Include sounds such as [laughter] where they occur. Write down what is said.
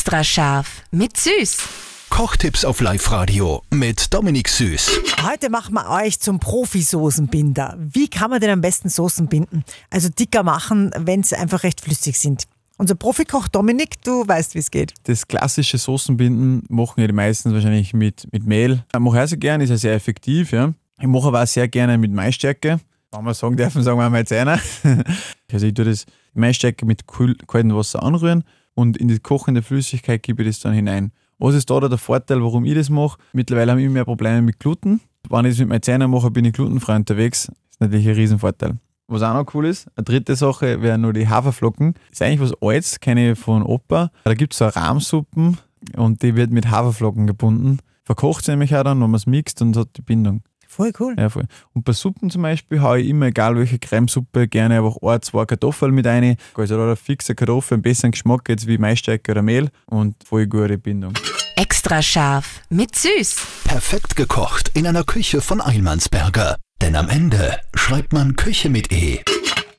Extra scharf mit Süß. Kochtipps auf Live-Radio mit Dominik Süß. Heute machen wir euch zum Profi-Soßenbinder. Wie kann man denn am besten Soßen binden? Also dicker machen, wenn sie einfach recht flüssig sind. Unser Profikoch Dominik, du weißt, wie es geht. Das klassische Soßenbinden machen ja die meisten wahrscheinlich mit, mit Mehl. Ich mache ich auch sehr gerne, ist ja sehr effektiv. Ja. Ich mache aber auch sehr gerne mit Maisstärke. Wenn wir sagen dürfen, sagen wir mal jetzt einer. [laughs] Also ich tue das Maisstärke mit kaltem Wasser anrühren und in die kochende Flüssigkeit gebe ich das dann hinein. Was ist da der Vorteil, warum ich das mache? Mittlerweile habe ich immer mehr Probleme mit Gluten. Wenn ich das mit meinen Zähnen mache, bin ich glutenfrei unterwegs. Das ist natürlich ein Riesenvorteil. Was auch noch cool ist, eine dritte Sache wären nur die Haferflocken. Das ist eigentlich was Altes, kenne ich von Opa. Da gibt es so Rahmsuppen und die wird mit Haferflocken gebunden. Verkocht sie nämlich auch dann, wenn man es mixt und hat die Bindung. Voll cool. Ja, voll. Und bei Suppen zum Beispiel haue ich immer, egal welche Cremesuppe, gerne einfach ein, zwei Kartoffeln mit rein. Also da eine fixe Kartoffel, einen besseren Geschmack jetzt wie Maisstärke oder Mehl und voll gute Bindung. Extra scharf mit Süß. Perfekt gekocht in einer Küche von Eilmannsberger. Denn am Ende schreibt man Küche mit E.